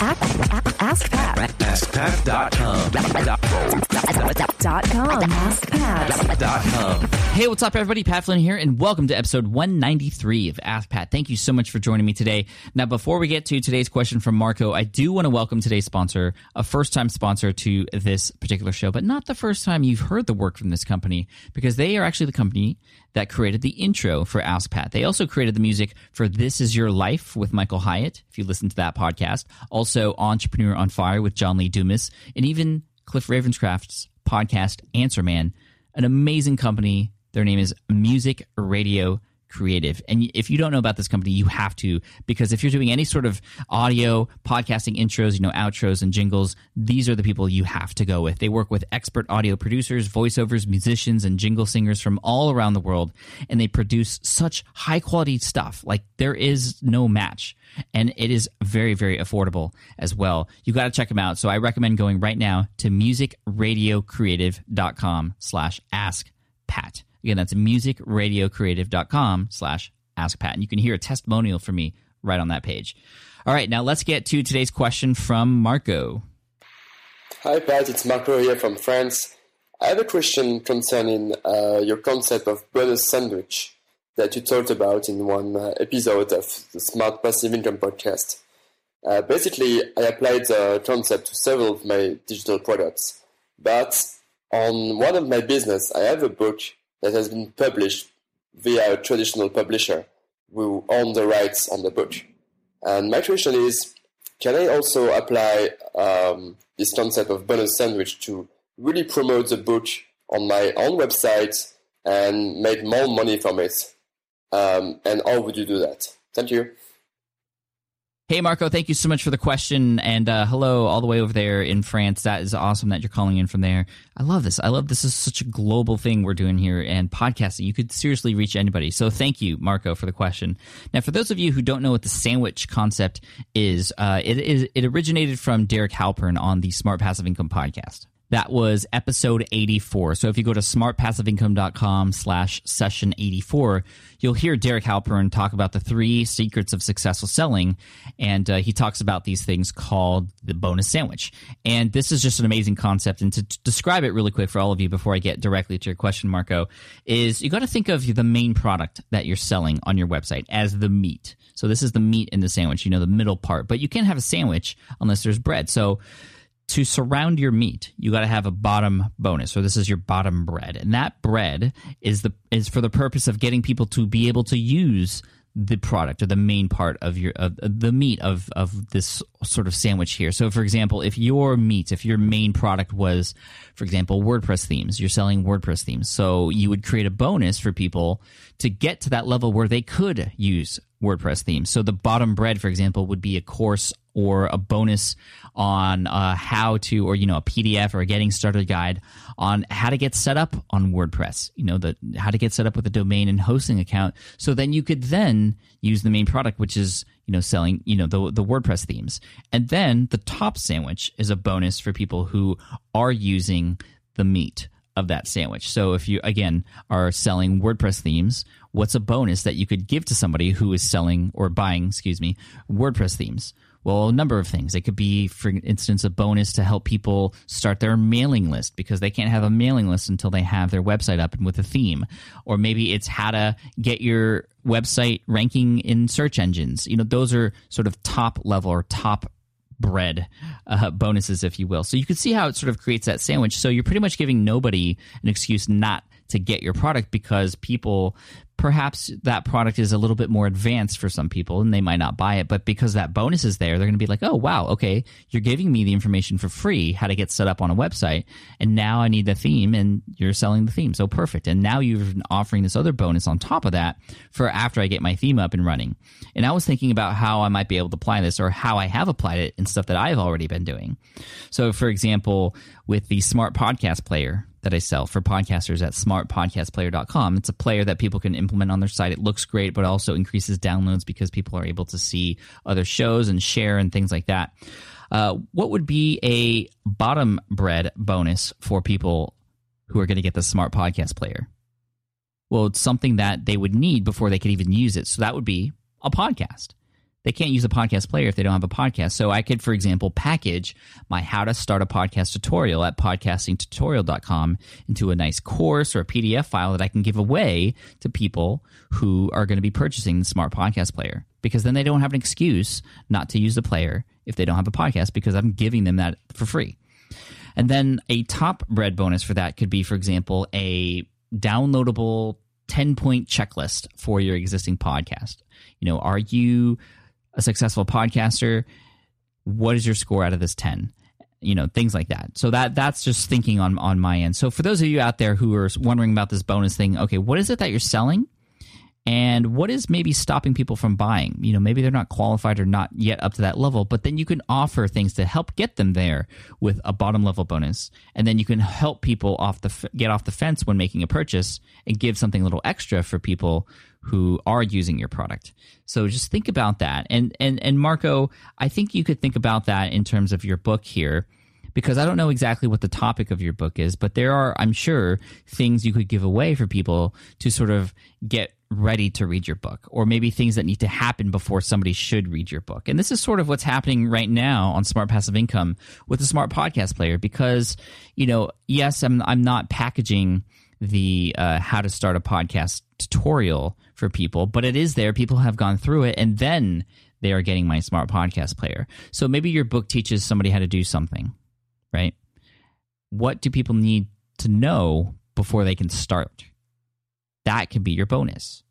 Ask Pat. AskPat.com. Dot com. AskPat. Hey, what's up, everybody? Pat Flynn here, and welcome to episode 193 of Ask Pat. Thank you so much for joining me today. Now, before we get to today's question from Marco, I do want to welcome today's sponsor, a first time sponsor to this particular show, but not the first time you've heard the work from this company, because they are actually the company that created the intro for Ask Pat. They also created the music for This Is Your Life with Michael Hyatt, if you listen to that podcast. Also, Entrepreneur on Fire with John Lee Dumas, and even Cliff Ravenscraft's podcast, Answer Man, an amazing company. Their name is Music Radio Creative. And if you don't know about this company, you have to, because if you're doing any sort of audio, podcasting intros, you know, outros and jingles, these are the people you have to go with. They work with expert audio producers, voiceovers, musicians, and jingle singers from all around the world. And they produce such high quality stuff. Like there is no match. And it is very, very affordable as well. You got to check them out. So I recommend going right now to musicradiocreative.com slash ask Pat. Again, that's musicradiocreative.com slash ask Pat. And you can hear a testimonial from me right on that page. All right, now let's get to today's question from Marco. Hi Pat, it's Marco here from France. I have a question concerning uh, your concept of bonus sandwich that you talked about in one uh, episode of the Smart Passive Income podcast. Uh, basically, I applied the concept to several of my digital products, but on one of my business, I have a book that has been published via a traditional publisher who own the rights on the book. And my question is, can I also apply um, this concept of bonus sandwich to really promote the book on my own website and make more money from it? Um, and how would you do that? Thank you. Hey, Marco, thank you so much for the question. And uh, hello, all the way over there in France. That is awesome that you're calling in from there. I love this. I love this is such a global thing we're doing here and podcasting. You could seriously reach anybody. So thank you, Marco, for the question. Now, for those of you who don't know what the sandwich concept is, uh, it, it, it originated from Derek Halpern on the Smart Passive Income podcast. That was episode 84. So if you go to smartpassiveincome.com slash session 84, you'll hear Derek Halpern talk about the three secrets of successful selling. And uh, he talks about these things called the bonus sandwich. And this is just an amazing concept. And to, to describe it really quick for all of you before I get directly to your question, Marco, is you got to think of the main product that you're selling on your website as the meat. So this is the meat in the sandwich, you know, the middle part. But you can't have a sandwich unless there's bread. So to surround your meat, you got to have a bottom bonus, or this is your bottom bread, and that bread is the is for the purpose of getting people to be able to use the product or the main part of your of the meat of of this sort of sandwich here. So, for example, if your meat, if your main product was, for example, WordPress themes, you're selling WordPress themes, so you would create a bonus for people to get to that level where they could use WordPress themes. So, the bottom bread, for example, would be a course or a bonus on uh, how to, or you know, a PDF or a getting started guide on how to get set up on WordPress. You know, the how to get set up with a domain and hosting account. So then you could then use the main product, which is you know selling you know the the WordPress themes, and then the top sandwich is a bonus for people who are using the meat of that sandwich. So if you again are selling WordPress themes, what's a bonus that you could give to somebody who is selling or buying, excuse me, WordPress themes? Well, a number of things. It could be, for instance, a bonus to help people start their mailing list because they can't have a mailing list until they have their website up and with a theme. Or maybe it's how to get your website ranking in search engines. You know, those are sort of top level or top bread uh, bonuses, if you will. So you can see how it sort of creates that sandwich. So you're pretty much giving nobody an excuse not to get your product because people perhaps that product is a little bit more advanced for some people and they might not buy it but because that bonus is there they're going to be like oh wow okay you're giving me the information for free how to get set up on a website and now i need the theme and you're selling the theme. So perfect. And now you're offering this other bonus on top of that for after i get my theme up and running. And i was thinking about how i might be able to apply this or how i have applied it in stuff that i've already been doing. So for example with the smart podcast player that I sell for podcasters at smartpodcastplayer.com. It's a player that people can implement on their site. It looks great, but also increases downloads because people are able to see other shows and share and things like that. Uh, what would be a bottom bread bonus for people who are going to get the smart podcast player? Well, it's something that they would need before they could even use it. So that would be a podcast. They can't use a podcast player if they don't have a podcast. So I could, for example, package my how to start a podcast tutorial at podcastingtutorial.com into a nice course or a PDF file that I can give away to people who are going to be purchasing the smart podcast player because then they don't have an excuse not to use the player if they don't have a podcast because I'm giving them that for free. And then a top bread bonus for that could be, for example, a downloadable 10 point checklist for your existing podcast. You know, are you a successful podcaster? What is your score out of this 10? You know, things like that. So that that's just thinking on on my end. So for those of you out there who are wondering about this bonus thing, okay, what is it that you're selling? and what is maybe stopping people from buying you know maybe they're not qualified or not yet up to that level but then you can offer things to help get them there with a bottom level bonus and then you can help people off the get off the fence when making a purchase and give something a little extra for people who are using your product so just think about that and and and marco i think you could think about that in terms of your book here because I don't know exactly what the topic of your book is, but there are, I'm sure, things you could give away for people to sort of get ready to read your book, or maybe things that need to happen before somebody should read your book. And this is sort of what's happening right now on Smart Passive Income with the Smart Podcast Player, because you know, yes, I'm I'm not packaging the uh, how to start a podcast tutorial for people, but it is there. People have gone through it, and then they are getting my Smart Podcast Player. So maybe your book teaches somebody how to do something, right? What do people need to know before they can start? that could be your bonus.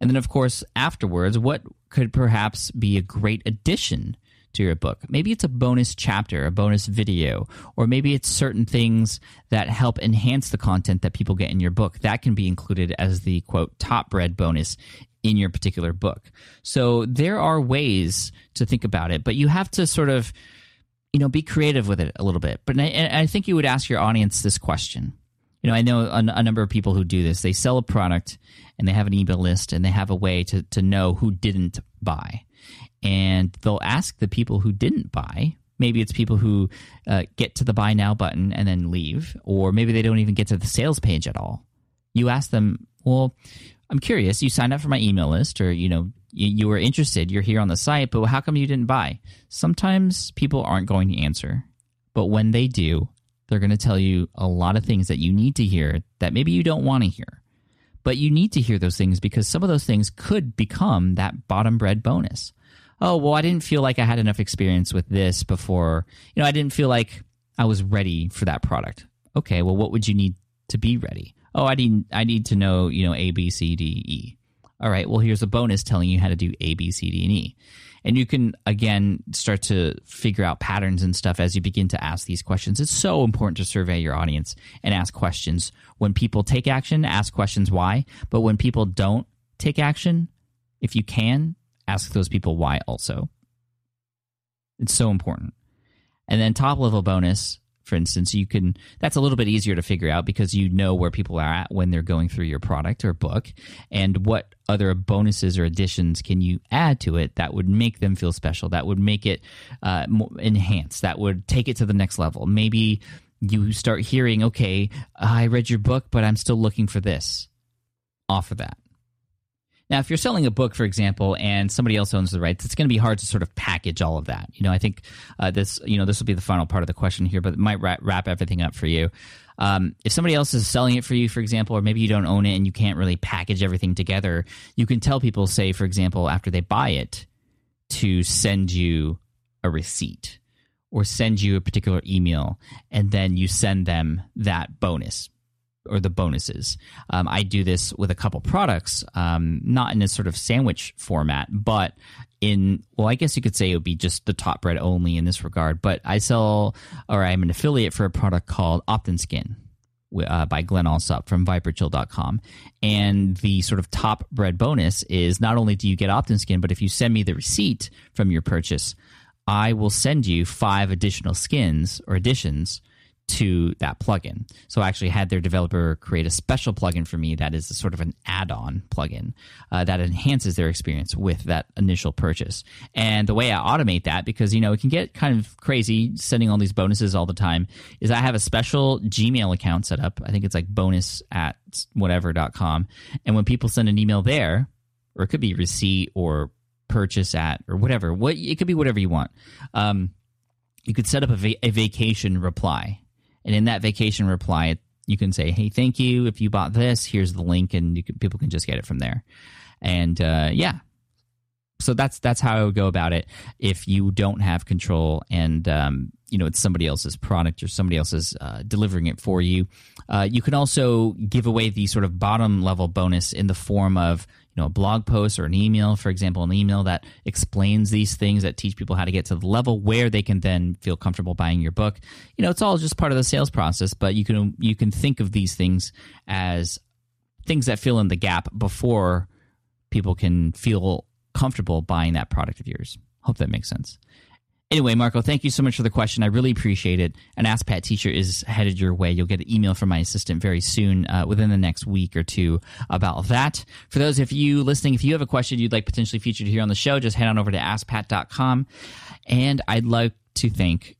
And then, of course, afterwards, what could perhaps be a great addition to your book? Maybe it's a bonus chapter, a bonus video, or maybe it's certain things that help enhance the content that people get in your book. That can be included as the quote top bread bonus in your particular book. So there are ways to think about it, but you have to sort of, you know, be creative with it a little bit. But I, I think you would ask your audience this question you know, I know a, a, number of people who do this. They sell a product and they have an email list and they have a way to, to know who didn't buy. And they'll ask the people who didn't buy. Maybe it's people who uh, get to the buy now button and then leave, or maybe they don't even get to the sales page at all. You ask them, well, I'm curious. You signed up for my email list, or you know, you, you were interested. You're here on the site, but how come you didn't buy? Sometimes people aren't going to answer, but when they do, they're going to tell you a lot of things that you need to hear that maybe you don't want to hear. But you need to hear those things because some of those things could become that bottom bread bonus. Oh, well, I didn't feel like I had enough experience with this before. You know, I didn't feel like I was ready for that product. Okay, well, what would you need to be ready? Oh, I need I need to know, you know, A, B, C, D, E. All right, well, here's a bonus telling you how to do A, B, C, D, and E. And you can, again, start to figure out patterns and stuff as you begin to ask these questions. It's so important to survey your audience and ask questions. When people take action, ask questions why. But when people don't take action, if you can, ask those people why also. It's so important. And then top level bonus for instance, you can that's a little bit easier to figure out because you know where people are at when they're going through your product or book and what other bonuses or additions can you add to it that would make them feel special, that would make it uh, enhanced, that would take it to the next level. Maybe you start hearing, okay, I read your book, but I'm still looking for this. Offer that. Now, if you're selling a book, for example, and somebody else owns the rights, it's going to be hard to sort of package all of that. You know, I think uh, this, you know, this will be the final part of the question here, but it might wrap, wrap everything up for you. Um, if somebody else is selling it for you, for example, or maybe you don't own it and you can't really package everything together, you can tell people, say, for example, after they buy it, to send you a receipt or send you a particular email, and then you send them that bonus or the bonuses. Um, I do this with a couple products, um, not in a sort of sandwich format, but in well, I guess you could say it would be just the top bread only in this regard. But I sell, or I'm an affiliate for a product called Optin Skin. Uh, by Glen Allsopp from ViperChill.com. And the sort of top bread bonus is not only do you get Optin Skin, but if you send me the receipt from your purchase, I will send you five additional skins or additions to that plugin. So I actually had their developer create a special plugin for me that is sort of an add-on plugin uh, that enhances their experience with that initial purchase. And the way I automate that, because you know it can get kind of crazy sending all these bonuses all the time, is I have a special Gmail account set up. I think it's like bonus at whatever.com. And when people send an email there, or it could be receipt or purchase at or whatever. What it could be whatever you want. Um, you could set up a, va- a vacation reply, and in that vacation reply, you can say, "Hey, thank you. If you bought this, here's the link, and can, people can just get it from there." And uh, yeah, so that's that's how I would go about it. If you don't have control, and um, you know it's somebody else's product or somebody else's uh, delivering it for you, uh, you can also give away the sort of bottom level bonus in the form of you know a blog post or an email, for example, an email that explains these things that teach people how to get to the level where they can then feel comfortable buying your book. You know, it's all just part of the sales process, but you can you can think of these things as things that fill in the gap before people can feel comfortable buying that product of yours. Hope that makes sense. Anyway, Marco, thank you so much for the question. I really appreciate it. An Ask Pat teacher is headed your way. You'll get an email from my assistant very soon, uh, within the next week or two, about that. For those of you listening, if you have a question you'd like potentially featured here on the show, just head on over to askpat.com. And I'd like to thank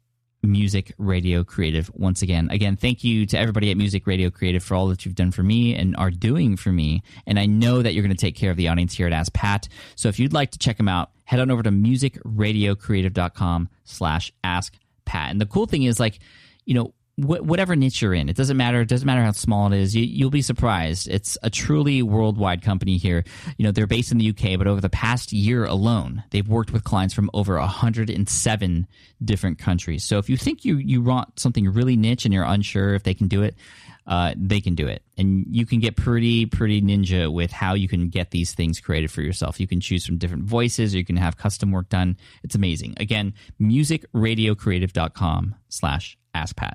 Music Radio Creative once again. Again, thank you to everybody at Music Radio Creative for all that you've done for me and are doing for me. And I know that you're going to take care of the audience here at Ask Pat. So if you'd like to check them out, head on over to musicradiocreative.com slash ask Pat. And the cool thing is like, you know, wh- whatever niche you're in, it doesn't matter. It doesn't matter how small it is. You, you'll be surprised. It's a truly worldwide company here. You know, they're based in the UK, but over the past year alone, they've worked with clients from over 107 different countries. So if you think you, you want something really niche and you're unsure if they can do it, uh, they can do it. And you can get pretty, pretty ninja with how you can get these things created for yourself. You can choose from different voices or you can have custom work done. It's amazing. Again, musicradiocreative.com slash askpat.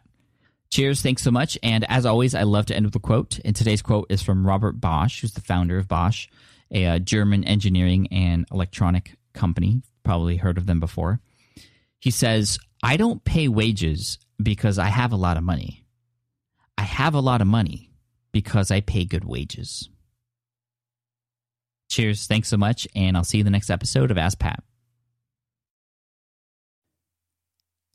Cheers. Thanks so much. And as always, I love to end with a quote. And today's quote is from Robert Bosch, who's the founder of Bosch, a uh, German engineering and electronic company. Probably heard of them before. He says, I don't pay wages because I have a lot of money. I have a lot of money because I pay good wages. Cheers. Thanks so much. And I'll see you in the next episode of Ask Pat.